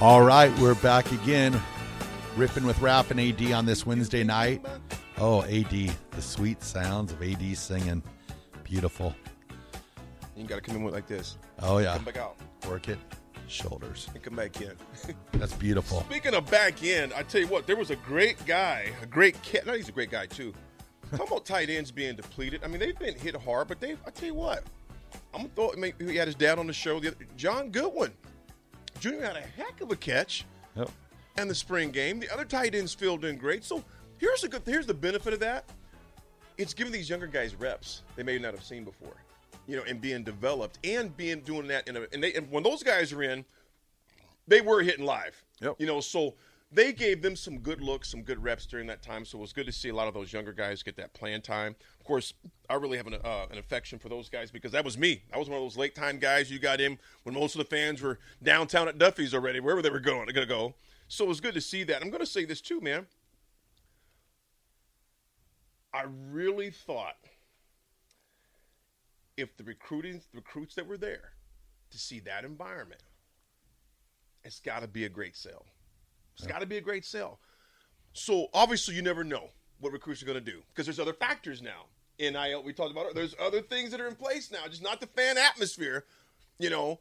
All right, we're back again, riffing with Raf and AD on this Wednesday night. Oh, AD, the sweet sounds of AD singing. Beautiful. You got to come in with like this. Oh, yeah. Come back out Work it. Shoulders. and come back in. That's beautiful. Speaking of back end, I tell you what, there was a great guy, a great cat. No, he's a great guy too. Talking about tight ends being depleted. I mean, they've been hit hard, but they. I tell you what, I'm gonna throw. I mean, he had his dad on the show. The other, John Goodwin, Junior had a heck of a catch, Yep. and the spring game. The other tight ends filled in great. So here's a good. Here's the benefit of that. It's giving these younger guys reps they may not have seen before, you know, and being developed and being doing that in a. And, they, and when those guys are in, they were hitting live. Yep. You know, so they gave them some good looks, some good reps during that time. So it was good to see a lot of those younger guys get that playing time. Of course, I really have an, uh, an affection for those guys because that was me. I was one of those late time guys you got in when most of the fans were downtown at Duffy's already, wherever they were going, they're to go. So it was good to see that. I'm going to say this too, man. I really thought if the recruiting the recruits that were there to see that environment, it's got to be a great sale. It's got to be a great sale. So obviously, you never know what recruits are going to do because there's other factors now. NIL, we talked about it. There's other things that are in place now, just not the fan atmosphere, you know.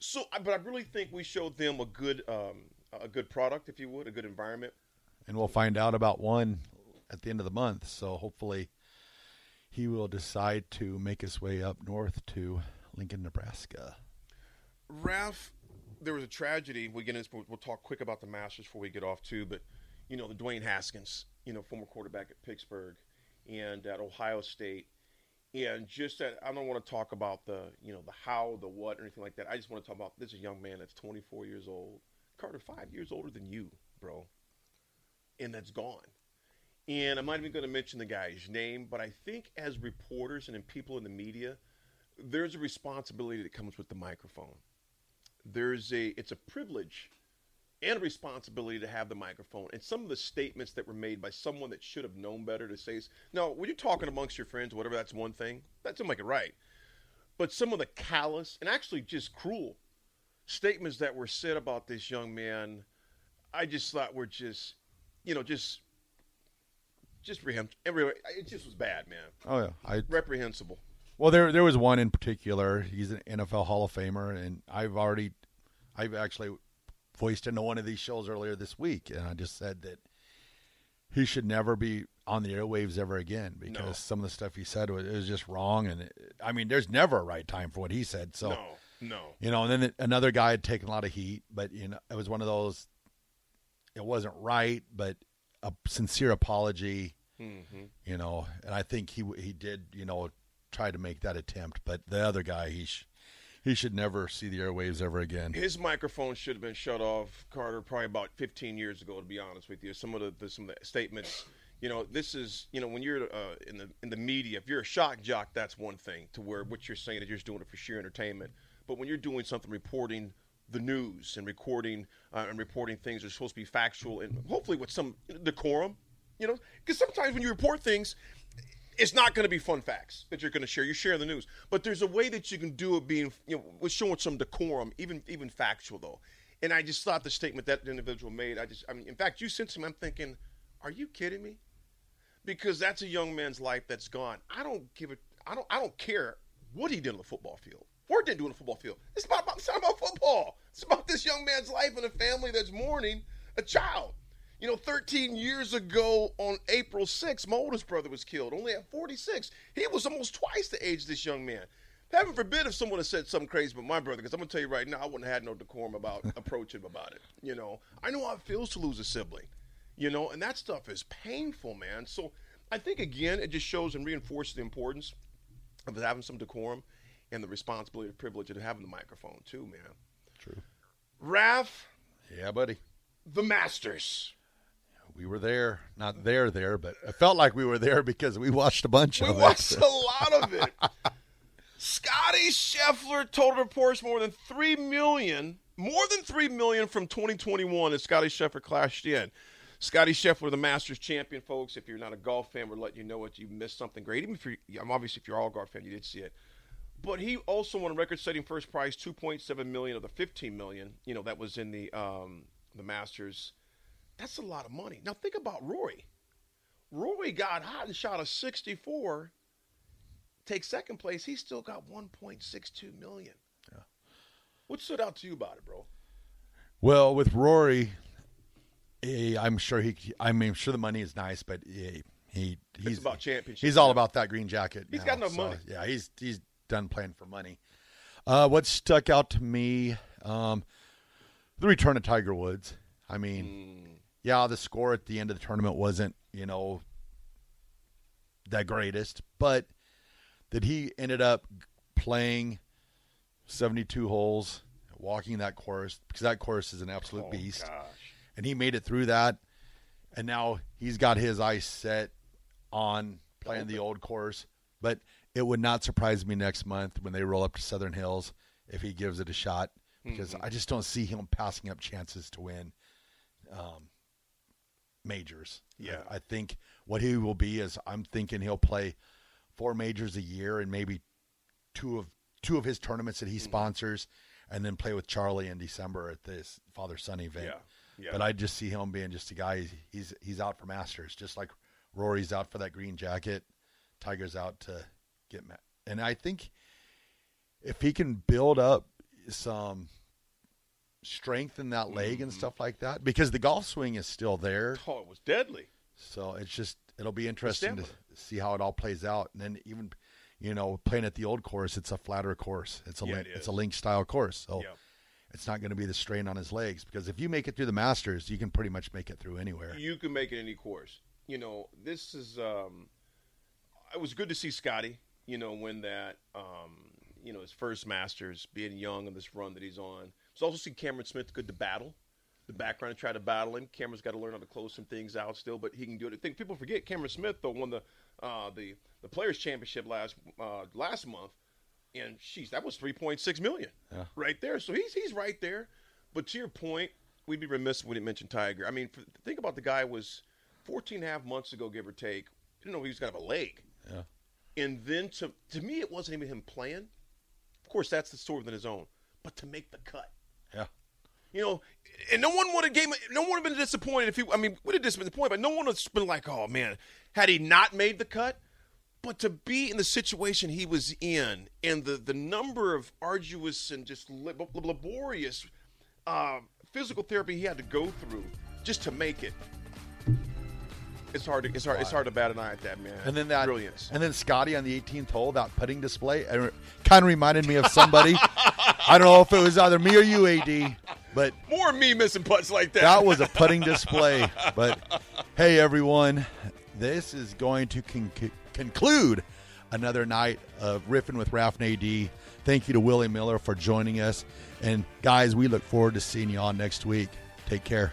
So, but I really think we showed them a good, um, a good product, if you would, a good environment. And we'll find out about one at the end of the month. So hopefully he will decide to make his way up north to Lincoln, Nebraska. Ralph, there was a tragedy. We get into this, we'll talk quick about the Masters before we get off too. But you know, the Dwayne Haskins, you know, former quarterback at Pittsburgh and at Ohio State, and just that I don't want to talk about the you know the how, the what, or anything like that. I just want to talk about this is a young man that's 24 years old, Carter, five years older than you, bro, and that's gone. And I'm not even going to mention the guy's name, but I think as reporters and in people in the media, there's a responsibility that comes with the microphone there's a it's a privilege and a responsibility to have the microphone. And some of the statements that were made by someone that should have known better to say no when you're talking amongst your friends whatever that's one thing. That doesn't make it right. But some of the callous and actually just cruel statements that were said about this young man i just thought were just you know just just every it just was bad man. Oh yeah, I reprehensible Well, there there was one in particular. He's an NFL Hall of Famer, and I've already, I've actually voiced into one of these shows earlier this week, and I just said that he should never be on the airwaves ever again because No. some of the stuff he said was, it was just wrong. And it, I mean, there's never a right time for what he said. So no no you know, and then another guy had taken a lot of heat, but you know, it was one of those. It wasn't right, but a sincere apology. mm-hmm. You know, and I think he he did. You know, try to make that attempt, but the other guy, he sh- he should never see the airwaves ever again. His microphone should have been shut off, Carter, probably about 15 years ago. To be honest with you, some of the, the some of the statements, you know, this is you know when you're uh, in the in the media, if you're a shock jock, that's one thing. To where what you're saying is you're just doing it for sheer entertainment. But when you're doing something reporting the news and recording uh, and reporting things are supposed to be factual and hopefully with some decorum, you know, because sometimes when you report things, it's not going to be fun facts that you're going to share. You're sharing the news, but there's a way that you can do it being, you know, with showing some decorum, even even factual though. And I just thought the statement that individual made, I just, I mean, in fact, you sent some. I'm thinking, are you kidding me? Because that's a young man's life that's gone. I don't give it. I don't. I don't care what he did on the football field. Or didn't do on the football field. It's about. It's not about football. It's about this young man's life and a family that's mourning a child. You know, 13 years ago on April 6th, my oldest brother was killed, only at 46. He was almost twice the age of this young man. Heaven forbid if someone had said something crazy about my brother, because I'm going to tell you right now, I wouldn't have had no decorum about approaching him about it. You know, I know how it feels to lose a sibling, you know, and that stuff is painful, man. So I think, again, it just shows and reinforces the importance of having some decorum and the responsibility and privilege of having the microphone, too, man. True. Raph, Yeah, buddy. the Masters. We were there, not there, there, but I felt like we were there because we watched a bunch We of it. We watched a lot of it. Scotty Scheffler total reports more than three million, more than three million from 2021 as Scotty Scheffler clashed in. Scotty Scheffler, the Masters champion, folks. If you're not a golf fan, we're letting you know what you missed something great. Even if you're, I'm obviously if you're all golf fan, you did see it. But he also won a record-setting first prize, 2.7 million of the 15 million. You know that was in the um, the Masters. That's a lot of money. Now think about Rory. Rory got hot and shot a 64 take second place, he still got 1.62 million. Yeah. What stood out to you about it, bro? Well, with Rory, eh, I'm sure he. I mean, I'm sure the money is nice, but he, he he's about championship He's all about that green jacket. He's now, got enough so, money. Yeah, he's he's done playing for money. Uh, what stuck out to me, um, the return of Tiger Woods. I mean, Hmm. Yeah, the score at the end of the tournament wasn't, you know, the greatest, but that he ended up playing 72 holes, walking that course because that course is an absolute Oh, beast, gosh. and he made it through that, and now he's got his eyes set on playing the old course. But it would not surprise me next month when they roll up to Southern Hills if he gives it a shot because Mm-hmm. I just don't see him passing up chances to win um, majors. Yeah. I, I think what he will be is I'm thinking he'll play four majors a year and maybe two of two of his tournaments that he Mm-hmm. sponsors, and then play with Charlie in December at this father son event. Yeah, yeah. But I just see him being just a guy. He's he's out for Masters, just like Rory's out for that green jacket. Tiger's out to get ma- and I think if he can build up some strength in that leg Mm-hmm. and stuff like that, because the golf swing is still there. Oh, it was deadly. So it's just it'll be interesting to see how it all plays out. And then even you know playing at the old course, it's a flatter course. It's a Yeah, link, it it's a link style course. So Yeah. it's not going to be the strain on his legs because if you make it through the Masters, you can pretty much make it through anywhere. You can make it any course. You know, this is. Um, it was good to see Scotty. You know, win that. Um, you know, his first Masters, being young on this run that he's on. It's also see Cameron Smith good to battle. The background to try to battle him. Cameron's got to learn how to close some things out still, but he can do it. I think people forget Cameron Smith though won the uh, the the Players Championship last uh, last month, and she's that was three point six million Yeah. right there. So he's he's right there. But to your point, we'd be remiss if we didn't mention Tiger. I mean, f- think about the guy was 14 and a half months ago, give or take. Didn't know he was going to have a leg. Yeah. And then to to me, it wasn't even him playing. Of course, that's the story within his own. But to make the cut. You know, and no one would have gave, no one would have been disappointed if he. I mean, would have disappointed, but no one would have been like, oh man, had he not made the cut. But to be in the situation he was in, and the the number of arduous and just lab- laborious uh, physical therapy he had to go through just to make it. It's hard. To, it's hard. It's hard to bat an eye at that man. And then that brilliance. And then Scotty on the 18th hole, that putting display, kind of reminded me of somebody. I don't know if it was either me or you, AD, but More me missing putts like that. that was a putting display. But hey, everyone, this is going to con- conclude another night of riffing with Ralph and AD. Thank you to Willie Miller for joining us, and guys, we look forward to seeing you on next week. Take care.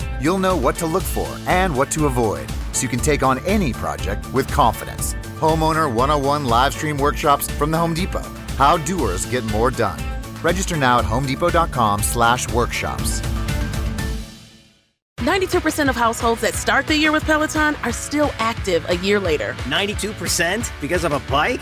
You'll know what to look for and what to avoid so you can take on any project with confidence. Homeowner 101 live stream workshops from the Home Depot. How doers get more done. Register now at homedepot.com/workshops. 92% of households that start the year with Peloton are still active a year later. 92% because of a bike?